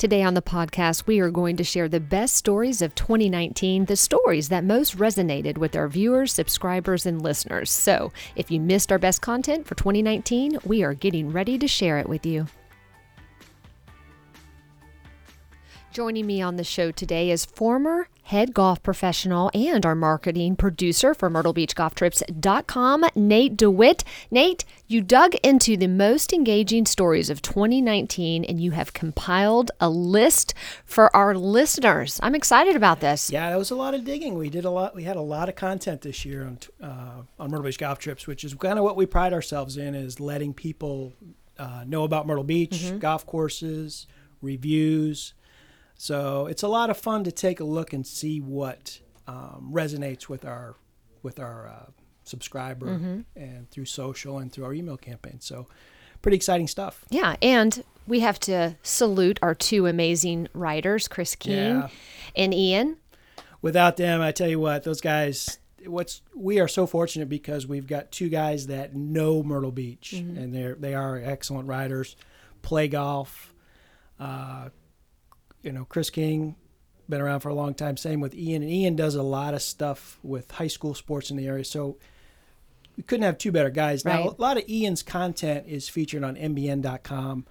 Today on the podcast, we are going to share the best stories of 2019, the stories that most resonated with our viewers, subscribers, and listeners. So, if you missed our best content for 2019, we are getting ready to share it with you. Joining me on the show today is former head golf professional and our marketing producer for MyrtleBeachGolfTrips.com, Nate DeWitt. Nate, you dug into the most engaging stories of 2019 and you have compiled a list for our listeners. I'm excited about this. Yeah, that was a lot of digging. We did a lot. We had a lot of content this year on uh, on Myrtle Beach Golf Trips, which is kind of what we pride ourselves in is letting people uh, know about Myrtle Beach, mm-hmm. golf courses, reviews so it's a lot of fun to take a look and see what um, resonates with our with our uh, subscriber mm-hmm. and through social and through our email campaign. So pretty exciting stuff. Yeah, and we have to salute our two amazing writers, Chris King yeah. and Ian. Without them, I tell you what, those guys what's we are so fortunate because we've got two guys that know Myrtle Beach mm-hmm. and they're they are excellent writers, play golf. Uh, you know, Chris King, been around for a long time. Same with Ian. And Ian does a lot of stuff with high school sports in the area. So we couldn't have two better guys. Now, a lot of Ian's content is featured on MBN.com.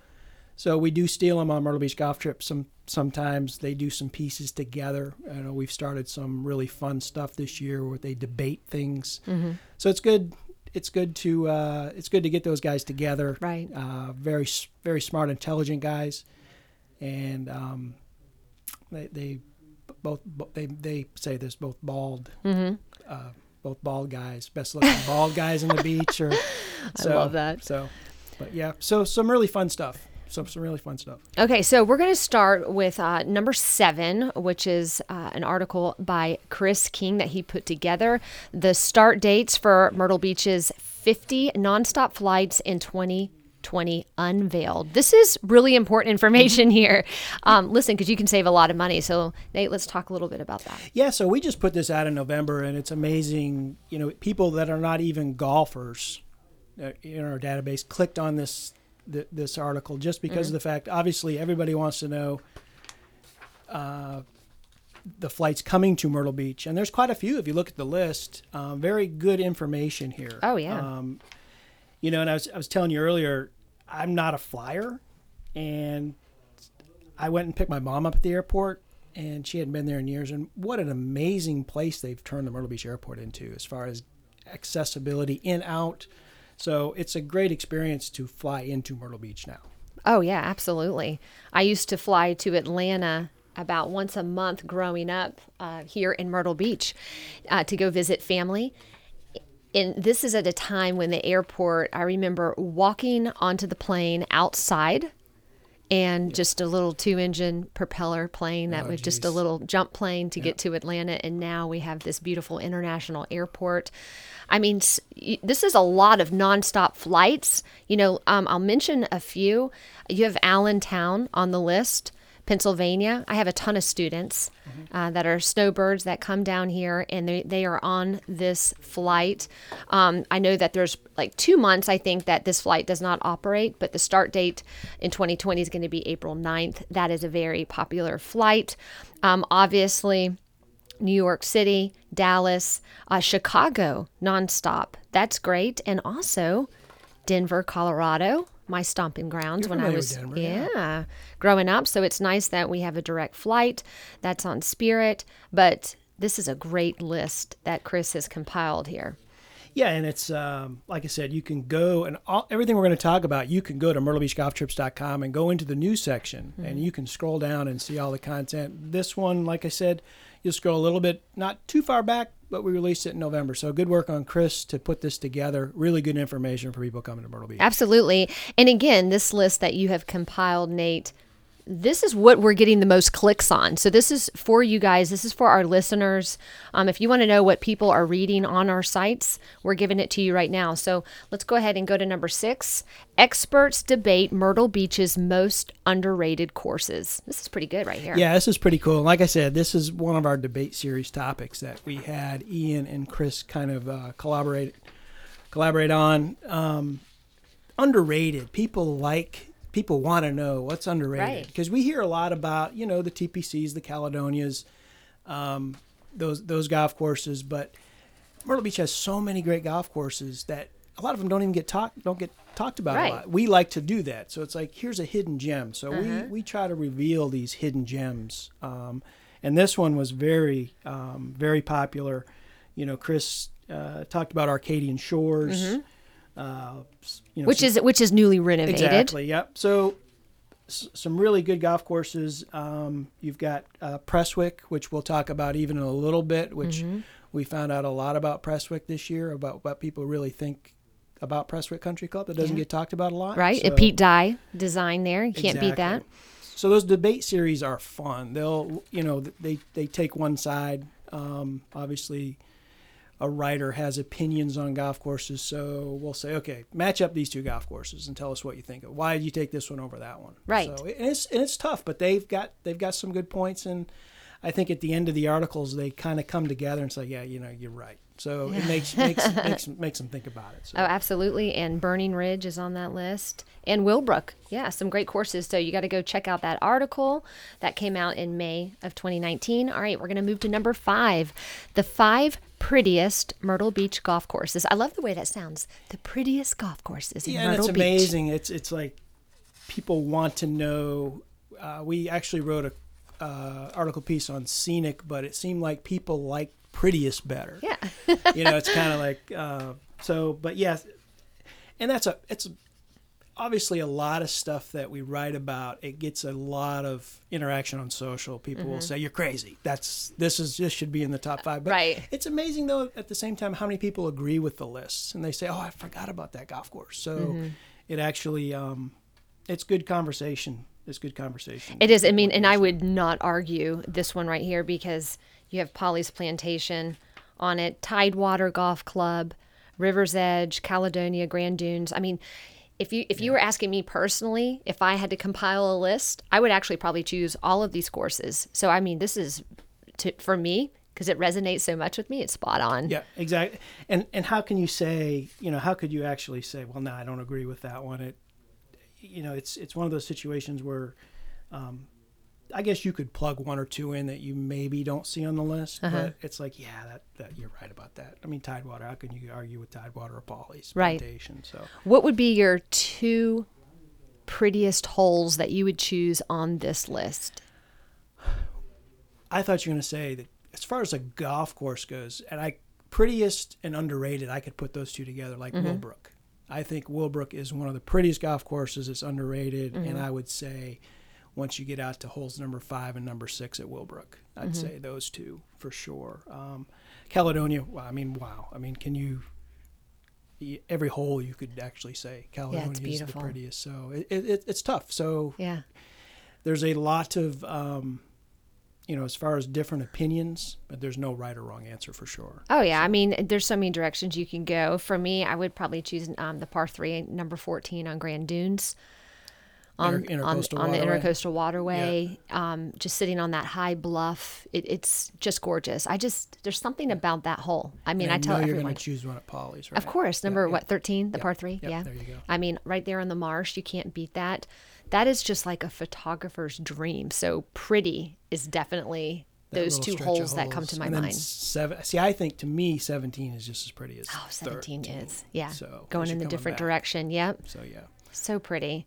So we do steal them on Myrtle Beach Golf trips. Some sometimes they do some pieces together. I know we've started some really fun stuff this year where they debate things. Mm-hmm. So it's good. It's good to uh, it's good to get those guys together. Right. Uh, very very smart, intelligent guys and um, they, they both they they say this both bald, mm-hmm. uh, both bald guys, best looking bald guys on the beach. Or so, I love that. So, but yeah, so some really fun stuff. Some some really fun stuff. Okay, so we're going to start with uh, number seven, which is uh, an article by Chris King that he put together. The start dates for Myrtle Beach's 50 nonstop flights in 20 20 unveiled. This is really important information mm-hmm. here. Um, listen, because you can save a lot of money. So, Nate, let's talk a little bit about that. Yeah, so we just put this out in November, and it's amazing. You know, people that are not even golfers uh, in our database clicked on this th- this article just because mm-hmm. of the fact. Obviously, everybody wants to know. Uh, the flights coming to Myrtle Beach, and there's quite a few. If you look at the list, um, very good information here. Oh yeah. Um, you know, and I was I was telling you earlier, I'm not a flyer, and I went and picked my mom up at the airport, and she hadn't been there in years. And what an amazing place they've turned the Myrtle Beach Airport into, as far as accessibility in out. So it's a great experience to fly into Myrtle Beach now. Oh yeah, absolutely. I used to fly to Atlanta about once a month growing up uh, here in Myrtle Beach uh, to go visit family and this is at a time when the airport, I remember walking onto the plane outside and just a little two engine propeller plane that oh, was geez. just a little jump plane to get to Atlanta. And now we have this beautiful international airport. I mean, this is a lot of nonstop flights. You know, um, I'll mention a few. You have Allentown on the list. Pennsylvania. I have a ton of students mm-hmm. uh, that are snowbirds that come down here and they, they are on this flight. Um, I know that there's like two months, I think, that this flight does not operate, but the start date in 2020 is going to be April 9th. That is a very popular flight. Um, obviously, New York City, Dallas, uh, Chicago nonstop. That's great. And also Denver, Colorado my stomping grounds You're when I was Denver, yeah, yeah, growing up. So it's nice that we have a direct flight that's on Spirit, but this is a great list that Chris has compiled here. Yeah, and it's um, like I said, you can go and all, everything we're going to talk about, you can go to myrtlebeachgolftrips.com and go into the news section, mm-hmm. and you can scroll down and see all the content. This one, like I said, you'll scroll a little bit, not too far back, but we released it in November. So good work on Chris to put this together. Really good information for people coming to Myrtle Beach. Absolutely. And again, this list that you have compiled, Nate, this is what we're getting the most clicks on. So this is for you guys. This is for our listeners. Um, if you want to know what people are reading on our sites, we're giving it to you right now. So let's go ahead and go to number six. Experts debate Myrtle Beach's most underrated courses. This is pretty good right here. Yeah, this is pretty cool. Like I said, this is one of our debate series topics that we had Ian and Chris kind of uh, collaborate collaborate on. Um, underrated. People like people want to know what's underrated Right. because we hear a lot about you know the TPCs, the Caledonias, um, those those golf courses, but Myrtle Beach has so many great golf courses that a lot of them don't even get talked don't get talked about Right. a lot. We like to do that, so it's like here's a hidden gem. So Uh-huh. we we try to reveal these hidden gems, um, and this one was very um, very popular. You know, Chris uh, talked about Arcadian Shores. Uh, you know, which some- is which is newly renovated. Exactly. Yep. So s- some really good golf courses. Um, you've got uh, Prestwick, which we'll talk about even in a little bit. Which Mm-hmm. we found out a lot about Prestwick this year about what people really think about Prestwick Country Club. That doesn't Yeah. get talked about a lot. Right, So- Pete Dye design there. You can't beat that. So those debate series are fun. They'll, you know, they they take one side. Um, obviously, a writer has opinions on golf courses, so we'll say, okay, match up these two golf courses and tell us what you think. of Why did you take this one over that one? Right. So and it's and it's tough, but they've got they've got some good points, and I think at the end of the articles they kind of come together and say, yeah, you know, you're right. So it makes makes makes makes them think about it. So. Oh, absolutely. And Burning Ridge is on that list. And Willbrook. Yeah, some great courses. So you got to go check out that article that came out in May of 2019. All right, we're going to move to number five the five prettiest Myrtle Beach golf courses. I love the way that sounds. The prettiest golf courses in yeah, and it's Beach. amazing. It's it's like people want to know. Uh, we actually wrote a uh, article piece on scenic, but it seemed like people like prettiest better. Yeah. you know, it's kind of like uh, so. But yeah, and that's a it's obviously a lot of stuff that we write about. It gets a lot of interaction on social. People Mm-hmm. will say you're crazy. That's this is this should be in the top five. But Right. it's amazing though at the same time how many people agree with the lists and they say, oh, I forgot about that golf course. So Mm-hmm. it actually um, it's good conversation. It's good conversation. It is. I mean, and I would not argue this one right here because you have Pawleys Plantation on it, Tidewater Golf Club, River's Edge, Caledonia, Grand Dunes. I mean, if you if you were asking me personally, if I had to compile a list, I would actually probably choose all of these courses. So I mean, this is to, for me because it resonates so much with me. It's spot on. Yeah, exactly. And and how can you say, you know, how could you actually say, well, no, I don't agree with that one? It, you know, it's it's one of those situations where, um, I guess you could plug one or two in that you maybe don't see on the list, Uh-huh. but it's like, yeah, that, that you're right about that. I mean, Tidewater. How can you argue with Tidewater or Pawleys Right. Plantation? So What would be your two prettiest holes that you would choose on this list? I thought you were going to say that as far as a golf course goes, and I prettiest and underrated, I could put those two together like Willbrook. I think Willbrook is one of the prettiest golf courses. It's underrated, and I would say once you get out to holes number five and number six at Willbrook, I'd say those two for sure. Um, Caledonia, well, I mean, wow. I mean, can you? Every hole you could actually say Caledonia is the prettiest. So it, it, it's tough. So Yeah. there's a lot of um, you know as far as different opinions but there's no right or wrong answer for sure Oh yeah, I mean, there's so many directions you can go. For me, I would probably choose um, the par three, number fourteen on Grand Dunes, on Inter- on, on the intercoastal waterway. Um, just sitting on that high bluff, it, it's just gorgeous. I just there's something about that hole. I mean, And I tell know you're going to choose one at Pawleys right Of course, number yeah. what thirteen, the Yeah. par three, yeah. there you go. I mean, right there on the marsh, you can't beat that. That is just like a photographer's dream. So pretty is definitely That those two of holes that come to my and mind. seven see i think to me 17 is just as pretty as Oh, 17 13. is. Yeah. So, Going in the different back. direction. Yep. so yeah So pretty.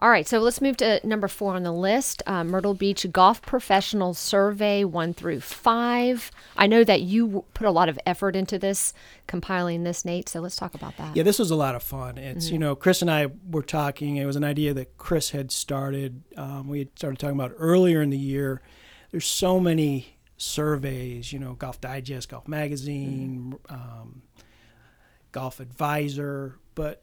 All right. So let's move to number four on the list uh, Myrtle Beach Golf Professional Survey one through five. I know that you put a lot of effort into this, compiling this, Nate. So let's talk about that. yeah this was a lot of fun it's Mm-hmm. you know chris and i were talking it was an idea that chris had started um, we had started talking about earlier in the year there's so many surveys you know golf digest golf magazine Mm-hmm. um, golf advisor but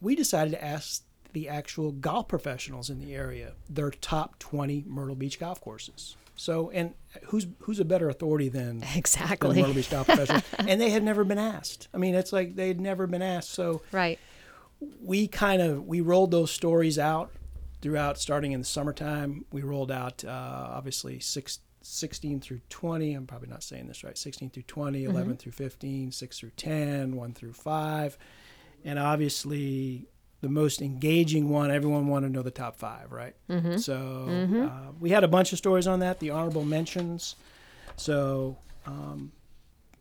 we decided to ask the actual golf professionals in the area their top 20 myrtle beach golf courses. So and who's who's a better authority than than Exactly. Myrtle Beach golf professionals? And they had never been asked. I mean it's like they had never been asked. So Right. we kind of we rolled those stories out throughout starting in the summertime. We rolled out uh, obviously six, 16 through 20 i'm probably not saying this right. 16 through 20 11 through 15 6 through 10 1 through 5 and obviously the most engaging one. Everyone wanted to know the top five, right? Mm-hmm. So Uh, we had a bunch of stories on that, the honorable mentions. So, um,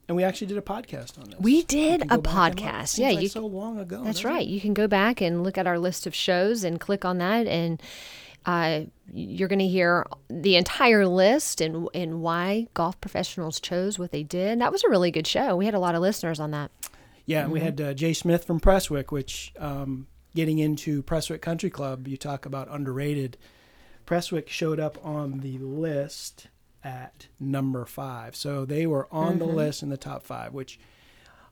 and we actually did a podcast on this. We did a go back and look. podcast. Yeah, like you so long ago. That's doesn't it? right. You can go back and look at our list of shows and click on that, and uh, you're going to hear the entire list and and why golf professionals chose what they did. That was a really good show. We had a lot of listeners on that. Yeah, and we had uh, Jay Smith from Prestwick, which um, getting into Prestwick Country Club, you talk about underrated. Prestwick showed up on the list at number five, so they were on the list in the top five. Which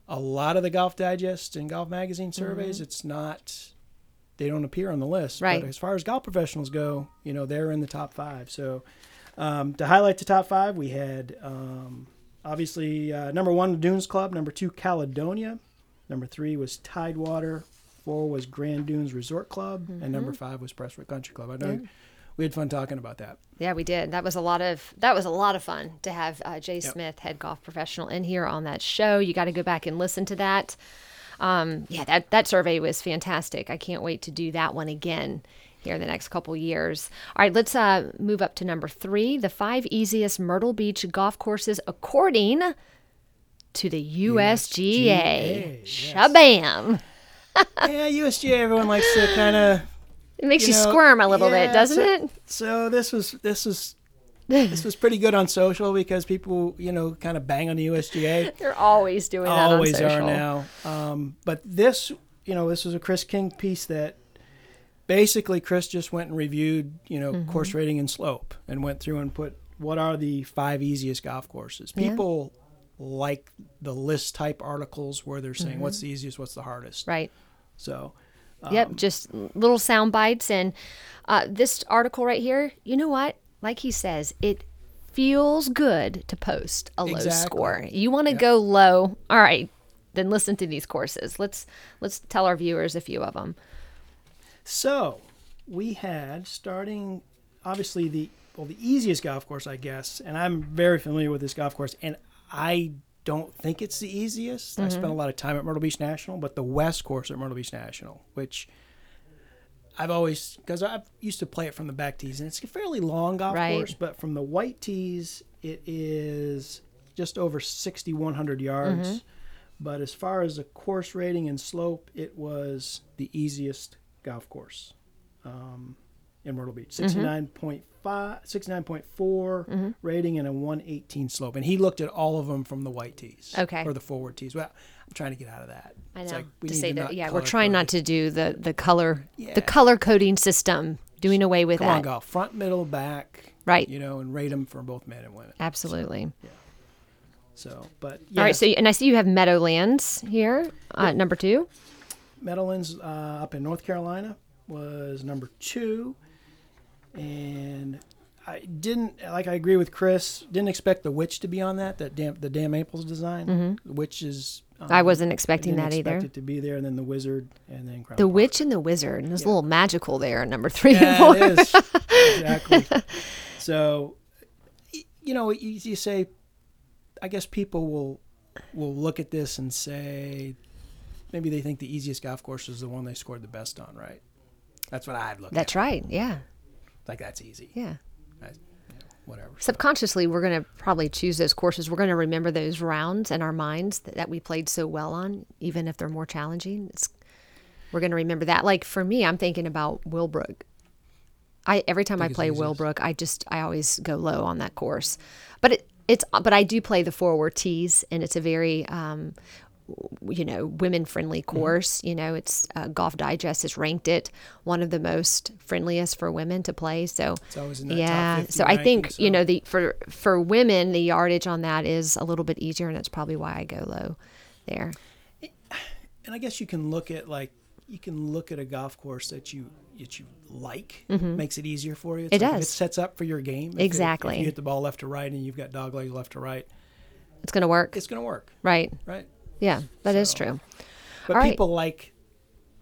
a lot of the Golf Digest and Golf Magazine surveys, it's not they don't appear on the list. Right. But as far as golf professionals go, you know they're in the top five. So um, to highlight the top five, we had um, obviously uh, number one, the Dunes Club. Number two, Caledonia. Number three was Tidewater. Four was Grand Dunes Resort Club, and number five was Prestwick Country Club. I know Mm-hmm. Yeah. we had fun talking about that. Yeah, we did. That was a lot of that was a lot of fun to have uh, Jay Yep. Smith, head golf professional, in here on that show. You got to go back and listen to that. Um, yeah, that that survey was fantastic. I can't wait to do that one again here in the next couple years. All right, let's uh, move up to number three: the five easiest Myrtle Beach golf courses according to the USGA. USGA, yes. Shabam! Yeah, USGA. Everyone likes to kind of. It makes you, You know, squirm a little bit, doesn't so- it? So this was this was this was pretty good on social because people you know kind of bang on the USGA. They're always doing that always on social. are now. Um, but this, you know, this was a Chris King piece that basically Chris just went and reviewed, you know, Mm-hmm. course rating and slope and went through and put what are the five easiest golf courses. Yeah. Like the list type articles where they're saying Mm-hmm. what's the easiest, what's the hardest. Right. So Yep, just little sound bites. And uh, this article right here, you know what? Like he says, it feels good to post a low Exactly. score. You want to go low? All right, then listen to these courses. Let's let's tell our viewers a few of them. So we had starting obviously the well the easiest golf course I guess, and I'm very familiar with this golf course, and I don't think it's the easiest. I spent a lot of time at Myrtle Beach National, but the West course at Myrtle Beach National, which I've always because I used to play it from the back tees, and it's a fairly long golf Right. course, but from the white tees it is just over 6,100 yards. But as far as the course rating and slope, it was the easiest golf course um, in Myrtle Beach. 69.5, 69.4 rating and a 118 slope. And he looked at all of them from the white tees. Okay. Or the forward tees. Well, I'm trying to get out of that. I know like, we to say that. Yeah, we're trying not to do the the color Yeah. the color coding system. Doing away with Come that. on, golf. Front, middle, back. Right. You know, and rate them for both men and women. Absolutely. So, but All right. So and I see you have Meadowlands here, uh, number two. Meadowlands uh, up in North Carolina was number two, and I didn't like. I agree with Chris. Didn't expect the witch to be on that. That damn the damn Maples design. The witch is. Um, Mm-hmm. I wasn't I expecting didn't that expect either. it to be there, and then the wizard, and then Crown The Park. Witch and the Wizard. And There's a little magical there, number three and four. it is exactly. So, you know, you, you say, I guess people will will look at this and say, maybe they think the easiest golf course is the one they scored the best on, right? That's what I'd look That's at. right. Yeah. Like that's easy. Yeah. That's, you know, whatever. Subconsciously, we're going to probably choose those courses. We're going to remember those rounds in our minds that, that we played so well on, even if they're more challenging. It's, we're going to remember that. Like for me, I'm thinking about Willbrook. I every time I play easiest. Willbrook, I just I always go low on that course. But it, it's but I do play the forward tees, and it's a very um, you know women friendly Mm-hmm. course you know it's uh, golf digest has ranked it one of the most friendliest for women to play so It's always in that top yeah 50 so i think ranking, you know the for for women the yardage on that is a little bit easier and that's probably why i go low there And I guess you can look at like you can look at a golf course that you that you like makes it easier for you. It's Mm-hmm. It like does. It sets up for your game. If it- Exactly. if you hit the ball left to right and you've got dog legs left to right, it's going to work it's going to work, right right? Yeah that is So- true But All right. people like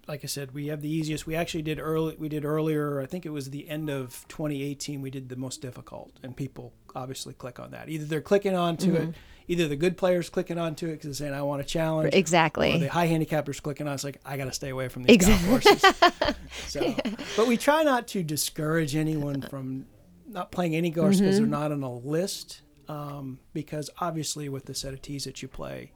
like I said, we have the easiest. We actually did early. We did earlier. I think it was the end of 2018. We did the most difficult, and people obviously click on that. Either they're clicking onto Mm-hmm. it. Either the good players clicking onto it because they're saying I want a challenge. Exactly. Or the high handicappers clicking on it's like I got to stay away from these Exactly. golf courses. so, but we try not to discourage anyone from not playing any course because Mm-hmm. they're not on a list. Um, because obviously, with the set of tees that you play,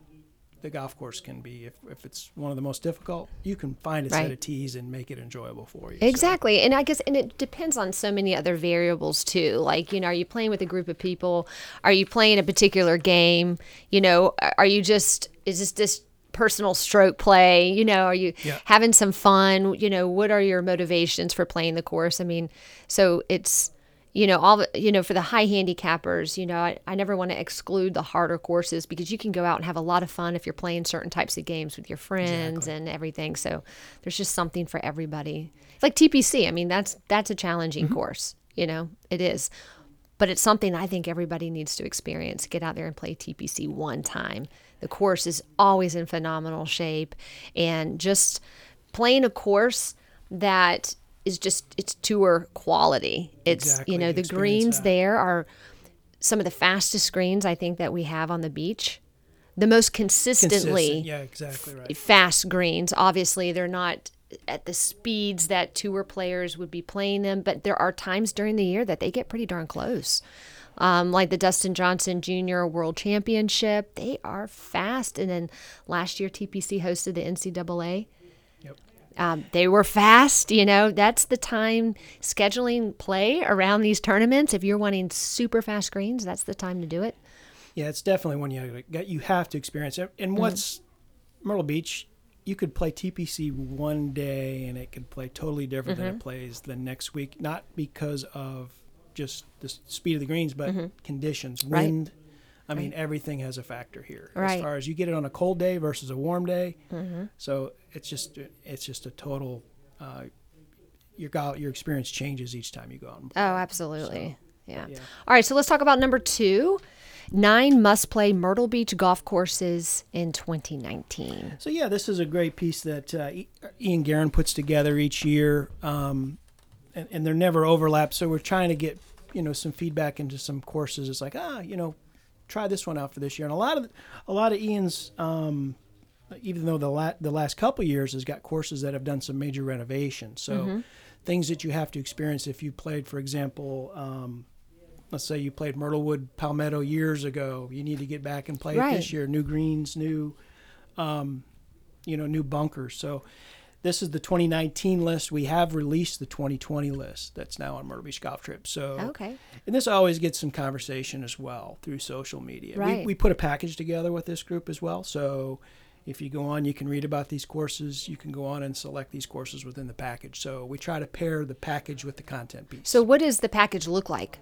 the golf course can be if, if it's one of the most difficult, you can find a set of tees and make it enjoyable for you. So, Exactly. And I guess and it depends on so many other variables too. Like, you know, are you playing with a group of people? Are you playing a particular game? You know, are you just is this just personal stroke play? You know, are you Yeah. having some fun? You know, what are your motivations for playing the course? I mean, so it's you know, all the, you know, for the high handicappers, you know, I, I never want to exclude the harder courses because you can go out and have a lot of fun if you're playing certain types of games with your friends and everything. So there's just something for everybody. Like TPC, I mean, that's that's a challenging mm-hmm. course, you know, it is. But it's something I think everybody needs to experience. Get out there and play TPC one time. The course is always in phenomenal shape and just playing a course that is just it's tour quality. It's Exactly, you know the experience greens that. there are some of the fastest greens I think that we have on the beach. The most consistently Consistent. Yeah, exactly right. fast greens. Obviously, they're not at the speeds that tour players would be playing them, but there are times during the year that they get pretty darn close. Um, like the Dustin Johnson Jr. World Championship, they are fast. And then last year, TPC hosted the NCAA. Um, they were fast, you know. That's the time scheduling play around these tournaments. If you're wanting super fast greens, that's the time to do it. Yeah, it's definitely one you you have to experience it. And Mm-hmm. what's Myrtle Beach? You could play TPC one day, and it could play totally different Mm-hmm. than it plays the next week. Not because of just the speed of the greens, but conditions, Mm-hmm. Right. I mean, everything has a factor here. Right. As far as you get it on a cold day versus a warm day, so it's just it's just a total. Uh, your go- your experience changes each time you go out. Oh, absolutely. yeah. yeah. All right, so let's talk about number two nine must play Myrtle Beach golf courses in 2019. So yeah, this is a great piece that uh, Ian Guerin puts together each year, um, and, and they're never overlapped. So we're trying to get you know some feedback into some courses. It's like ah, you know, try this one out for this year. And a lot of a lot of Ian's, um, even though the la- the last couple years has got courses that have done some major renovations. So things that you have to experience if you played, for example. Um, Let's say you played Myrtlewood Palmetto years ago. You need to get back and play it this year. New greens, new you know, new bunkers. So this is the 2019 list. We have released the 2020 list that's now on Myrtle Beach Golf Trip. So Okay. and this always gets some conversation as well through social media. Right. We, we put a package together with this group as well. So if you go on, you can read about these courses. You can go on and select these courses within the package. So we try to pair the package with the content piece. So, what does the package look like?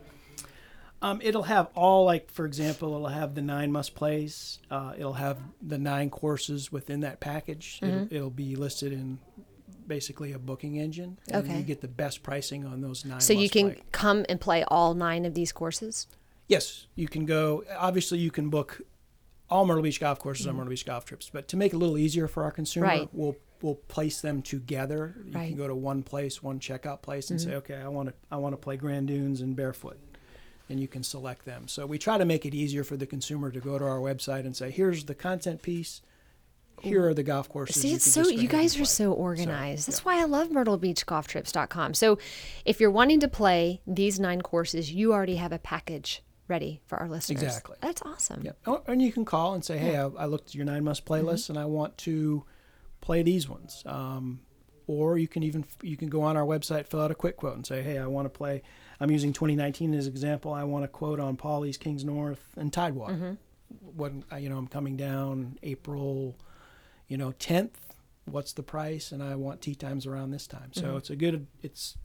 Um, it'll have all like, for example, it'll have the nine must plays. Uh, it'll have the nine courses within that package. Mm-hmm. It'll, it'll be listed in basically a booking engine. And Okay. You get the best pricing on those nine. So, you can play. come and play all nine of these courses? Yes, you can go. Obviously, you can book all Myrtle Beach golf courses on Myrtle Beach golf trips. But to make it a little easier for our consumer, Mm-hmm. Right. we'll we'll place them together. You Right. Mm-hmm. can go to one place, one checkout place, and say, okay, I want to I want to play Grand Dunes and Barefoot, and you can select them. So we try to make it easier for the consumer to go to our website and say, here's the content piece. Here are the golf courses. See, you it's can so you guys are so organized. That's why I love MyrtleBeachGolfTrips.com. So, if you're wanting to play these nine courses, you already have a package ready for our listeners. Exactly. That's awesome. Yep. Oh, And you can call and say, hey, I, I looked at your nine must playlist Mm-hmm. and I want to play these ones. Um, or you can even you can go on our website, fill out a quick quote, and say, hey, I want to play. I'm using 2019 as an example. I want to quote on Pawleys Kings North and Tidewater. Mm-hmm. When uh, you know I'm coming down April, you know 10th. What's the price? And I want tee times around this time. So Mm-hmm. it's a good. It's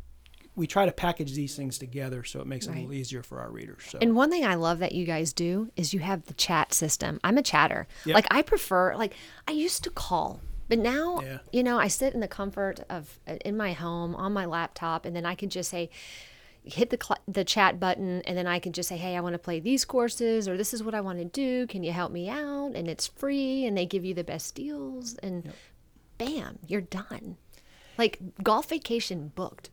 we try to package these things together so it makes it a little easier for our readers. So And one thing I love that you guys do is you have the chat system. I'm a chatter. Yep. Like I prefer like I used to call, but now Yeah. you know, I sit in the comfort of uh, in my home on my laptop and then I can just say hit the cl- the chat button and then I can just say, "Hey, I want to play these courses or this is what I want to do. Can you help me out?" And it's free and they give you the best deals and bam, you're done. Like golf vacation booked.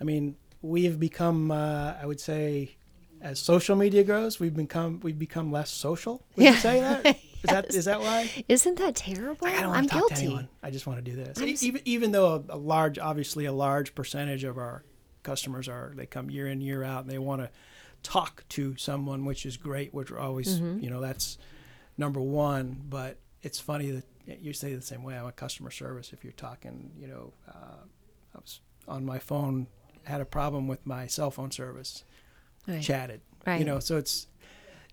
I mean, we have become, uh, I would say, as social media grows, we've become we've become less social. Would you Yeah. say that? Is that is that why? Isn't that terrible? I don't want I'm to talk to guilty. anyone. I just want to do this. Even even though a, a large, obviously a large percentage of our customers are they come year in year out and they want to talk to someone, which is great. Which are always Mm-hmm. you know that's number one. But it's funny that you say the same way. I'm a customer service. If you're talking, you know, uh, I was on my phone had a problem with my cell phone service Right. chatted. Right. You know, so it's,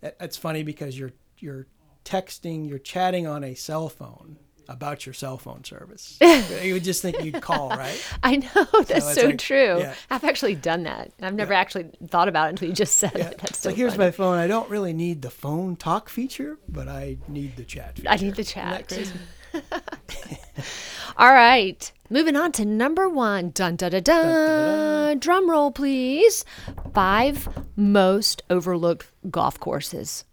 it's funny because you're you're texting, you're chatting on a cell phone about your cell phone service. you would just think you'd call, right? I know that's it's so, like- true. yeah. I've actually done that. I've never actually thought about it until you just said it. That's so, so here's funny. my phone. I don't really need the phone talk feature, but I need the chat feature. I need the Isn't chat. that crazy? All right, moving on to number one. Dun dun dun dun. Drum roll, please. Five most overlooked golf courses.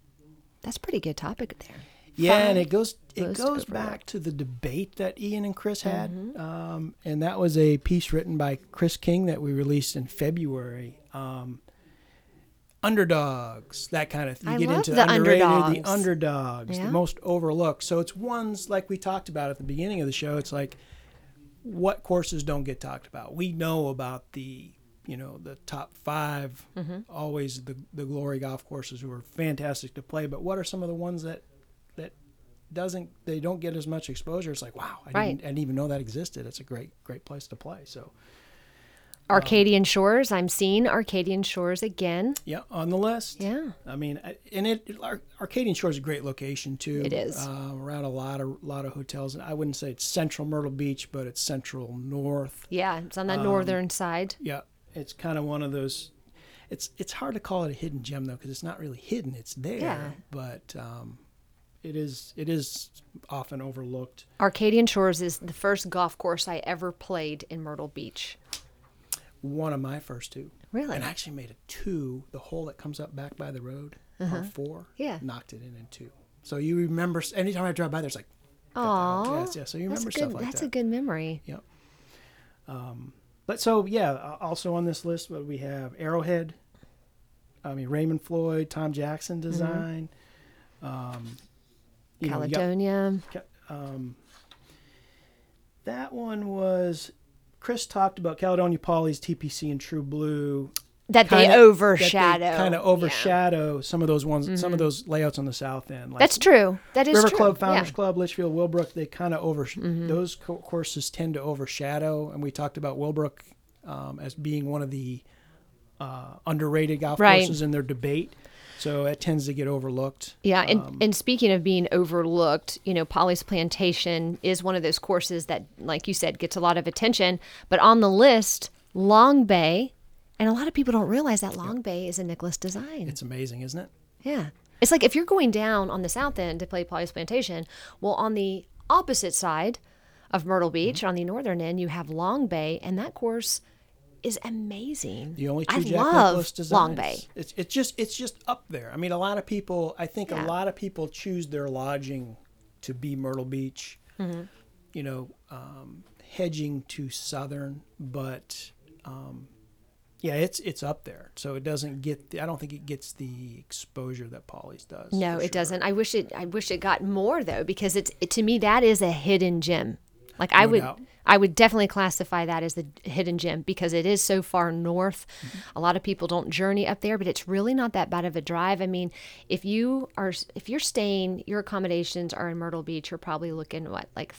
That's a pretty good topic there. Yeah, and it goes it goes back to the debate that Ian and Chris had, Mm-hmm. um, and that was a piece written by Chris King that we released in February. Um, underdogs, that kind of thing. You I get love into the underrated, underdogs. the underdogs, Yeah. the most overlooked. So it's ones like we talked about at the beginning of the show. It's like what courses don't get talked about. We know about the you know the top 5 Mm-hmm. always the the glory golf courses who are fantastic to play. But what are some of the ones that doesn't they don't get as much exposure? It's like wow, I, Right. didn't, I didn't even know that existed. It's a great great place to play. So Arcadian Shores. I'm seeing Arcadian Shores again. yeah, on the list. Yeah. I mean, and it Ar- Arcadian Shores is a great location too. It is. uh, around a lot of lot of hotels, and I wouldn't say it's central Myrtle Beach, but it's central north. Yeah, it's on the Um, northern side. Yeah, it's kind of one of those. It's it's hard to call it a hidden gem though, because it's not really hidden. It's there, Yeah. but um, it is it is often overlooked. Arcadian Shores is the first golf course I ever played in Myrtle Beach. One of my first two. Really? And I actually made a two. The hole that comes up back by the road, par four. Uh-huh. Yeah. Knocked it in in two. So you remember? Anytime I drive by, there's like. got that hole. Aw, Yes, yeah. So you that's remember a stuff good, like that's that. a good memory. Yep. Um, but so yeah, also on this list, what we have Arrowhead. I mean Raymond Floyd, Tom Jackson Mm-hmm. design. Um, you know, Caledonia. um, that one was Chris talked about Caledonia Pawleys TPC and True Blue. that they kinda- overshadow. kind of Yeah. Mm-hmm. overshadow some of those ones, some of those layouts on the south end. Like That's true. That is River true. Club, Founders yeah. Mm-hmm. Club, Litchfield, Willbrook, they kind of over those co- courses tend to overshadow. And we talked about Willbrook um, as being one of the uh, underrated golf Right. courses in their debate, so it tends to get overlooked. Yeah, and, Um, and speaking of being overlooked, you know, Pawleys Plantation is one of those courses that, like you said, gets a lot of attention. But on the list, Long Bay, and a lot of people don't realize that Long Bay is a Nicklaus design. It's amazing, isn't it? yeah. It's like if you're going down on the south end to play Pawleys Plantation, well, on the opposite side of Myrtle Beach, Mm-hmm. on the northern end, you have Long Bay, and that course is amazing. The only two I Jack love Nicklaus designs. Long Bay. It's it's just it's just up there. I mean, a lot of people. I think Yeah. a lot of people choose their lodging to be Myrtle Beach. Mm-hmm. You know, um, hedging to southern, but um, yeah, it's it's up there. So it doesn't get. The, I don't think it gets the exposure that Pawleys does. No, it sure. doesn't. I wish it. I wish it got more though, because it's it, to me that is a hidden gem. Like I No would, doubt. I would definitely classify that as the hidden gem because it is so far north. Mm-hmm. A lot of people don't journey up there, but it's really not that bad of a drive. I mean, if you are, if you're staying, your accommodations are in Myrtle Beach, you're probably looking what like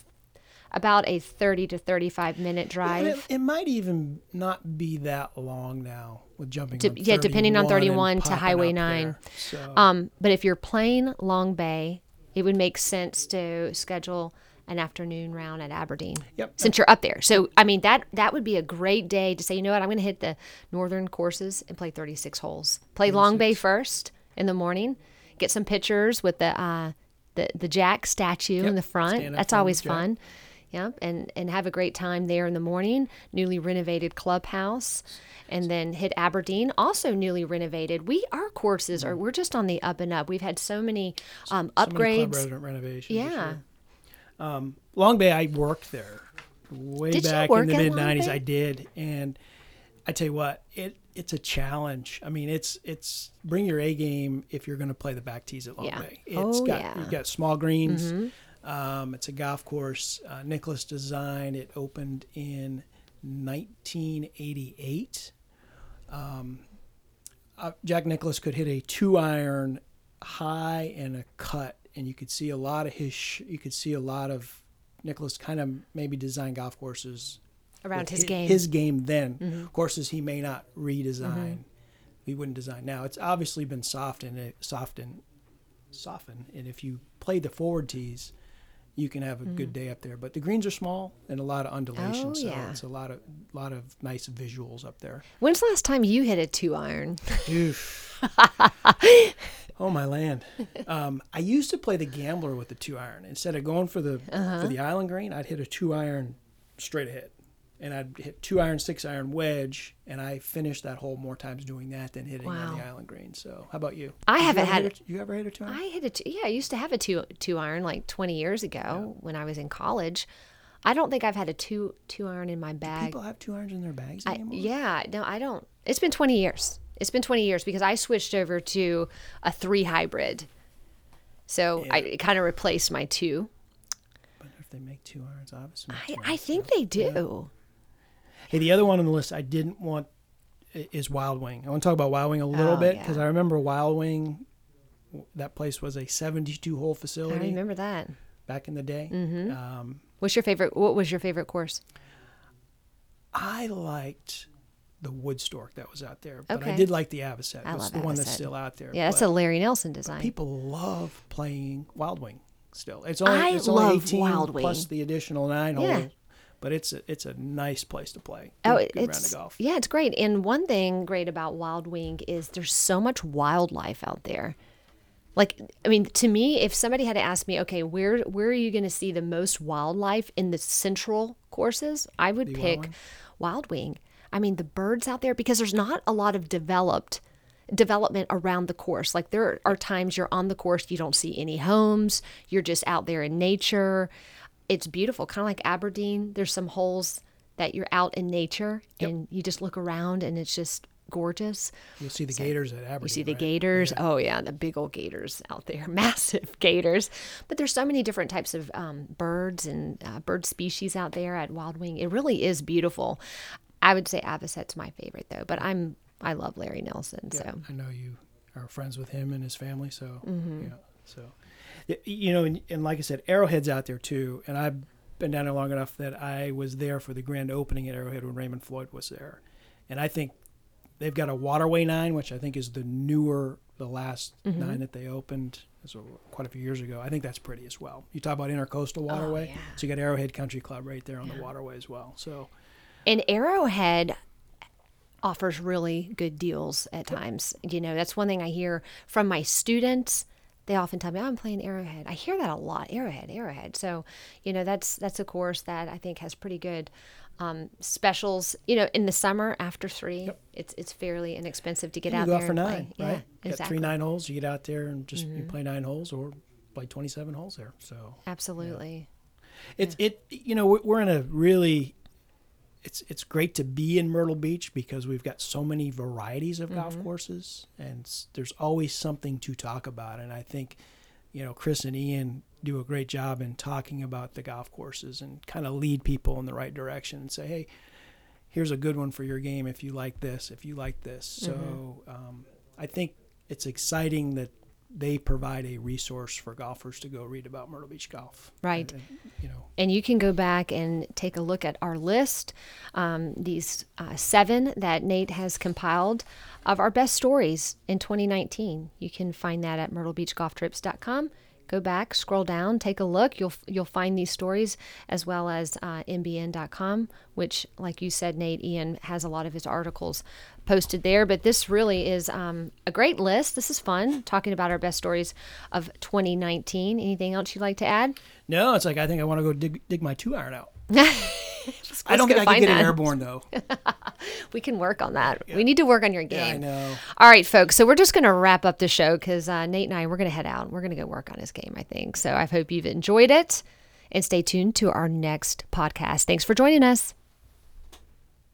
about a thirty to thirty-five minute drive. it, it might even not be that long now with jumping. De- yeah, depending on 31 31 to Highway 9. there. So, Um, but if you're playing Long Bay, it would make sense to schedule an afternoon round at Aberdeen. Yep. Since you're up there. So I mean that that would be a great day to say, you know what, I'm gonna hit the northern courses and play thirty six holes. Play Long Bay first in the morning, get some pictures with the uh the, the Jack statue in the front. That's always fun. Yep, and and have a great time there in the morning. Newly renovated clubhouse, and then hit Aberdeen, also newly renovated. We our courses are we're just on the up and up. We've had so many um, so many club upgrades. resident renovations. yeah, year. Long Bay, I worked there way Did back in the mid '90s. I did, and I tell you what, it it's a challenge. I mean, it's it's bring your A game if you're going to play the back tees at Long Yeah. Bay. It's Oh, got yeah. Mm-hmm. you've got small greens. Um, it's a golf course. Uh, Nicklaus designed. It opened in 1988. Um, uh, Jack Nicklaus could hit a two iron high and a cut, and you could see a lot of his. Sh- you could see a lot of Nicklaus kind of maybe design golf courses Around with his game. Mm-hmm. His game then. Courses he may not redesign. He wouldn't design now. It's obviously been softened, softened, softened. And if you play the forward tees, you can have a good day up there. But the greens are small and a lot of undulation, Mm-hmm. Oh, so yeah. it's a lot of lot of nice visuals up there. When's the last time you hit a two iron? Oh my land! Um, I used to play the gambler with the two iron instead of going for the Uh-huh. for the island green. I'd hit a two iron straight ahead, and I'd hit two iron, six iron wedge, and I finished that hole more times doing that than hitting on the island green. So, how about you? I Did haven't ever had hit a- you ever hit a two iron? I hit a two, yeah. I used to have a two two iron like twenty years ago when I was in college. I don't think I've had a two two iron in my bag. People have two irons in their bags I, anymore. yeah, no, I don't. It's been 20 years. It's been 20 years because I switched over to a three hybrid. So I kind of replaced my two. But if they make two irons, obviously. I, I think they do. Hey, the other one on the list I didn't want is Wild Wing. I want to talk about Wild Wing a little Oh, bit yeah. because I remember Wild Wing. That place was a 72 hole facility. I remember that. back in the day. Um, What's your favorite? What was your favorite course? I liked the Woodstork that was out there, but I did like the Avocet. That's the one that's still out there. Yeah, that's but a Larry Nelson design. people love playing Wild Wing still. It's only I it's only 18 Wild plus the additional nine Yeah. holes, but it's a, it's a nice place to play. Oh, Good- round it's yeah, it's great. And one thing great about Wild Wing is there's so much wildlife out there. Like, I mean, to me, if somebody had to ask me, okay, where where are you going to see the most wildlife in the central courses? I would Wild pick Wing? Wild Wing. I mean, the birds out there because there's not a lot of developed development around the course. Like there are times you're on the course, you don't see any homes, you're just out there in nature. It's beautiful, kind of like Aberdeen. There's some holes that you're out in nature and you just look around and it's just gorgeous. You'll see the Gators at Aberdeen. You see the right? gators. Oh yeah, the big old gators out there, massive gators. But there's so many different types of um, birds and uh, bird species out there at Wild Wing. It really is beautiful. I would say Avocet's my favorite though, but I'm I love Larry Nelson. Yeah, So I know you are friends with him and his family, so Mm-hmm. yeah. So, you know, and, and like I said, Arrowhead's out there too, and I've been down there long enough that I was there for the grand opening at Arrowhead when Raymond Floyd was there, and I think they've got a Waterway nine, which I think is the newer, the last Mm-hmm. nine that they opened. So quite a few years ago. I think that's pretty as well. You talk about intercoastal waterway, Oh, yeah. so you got Arrowhead Country Club right there on the waterway as well. So And Arrowhead offers really good deals at times. You know, that's one thing I hear from my students. They often tell me, oh, "I'm playing Arrowhead." I hear that a lot, Arrowhead, Arrowhead. So, you know, that's that's a course that I think has pretty good um, specials. You know, in the summer after three, it's it's fairly inexpensive to get you out go there out for nine, play. right? Yeah, You exactly. Mm-hmm. three nine holes. You get out there and just you play nine holes or play twenty seven holes there. So Absolutely. it's it. You know, we're in a really. It's it's great to be in Myrtle Beach because we've got so many varieties of Mm-hmm. golf courses, and there's always something to talk about. And I think, you know, Chris and Ian do a great job in talking about the golf courses and kind of lead people in the right direction and say, hey, here's a good one for your game if you like this, if you like this. So Mm-hmm. um, I think it's exciting that they provide a resource for golfers to go read about Myrtle Beach golf. Right. And- and, you know, And you can go back and take a look at our list, um, these uh, seven that Nate has compiled of our best stories in 2019. You can find that at myrtlebeachgolftrips.com. Go back, scroll down, take a look. You'll you'll find these stories as well as uh, mbn.com, which, like you said, Nate, Ian has a lot of his articles posted there. But this really is um, a great list. This is fun talking about our best stories of 2019. Anything else you'd like to add? no, it's like I think I want to go dig, dig my two iron out. Let's I don't think I can get that. airborne though. We can work on that. We need to work on your Yeah, game. I know. All right, folks. So we're just going to wrap up the show because uh, Nate and I we're going to head out. And We're going to go work on his game. I think so. I hope you've enjoyed it. and stay tuned to our next podcast. Thanks for joining us.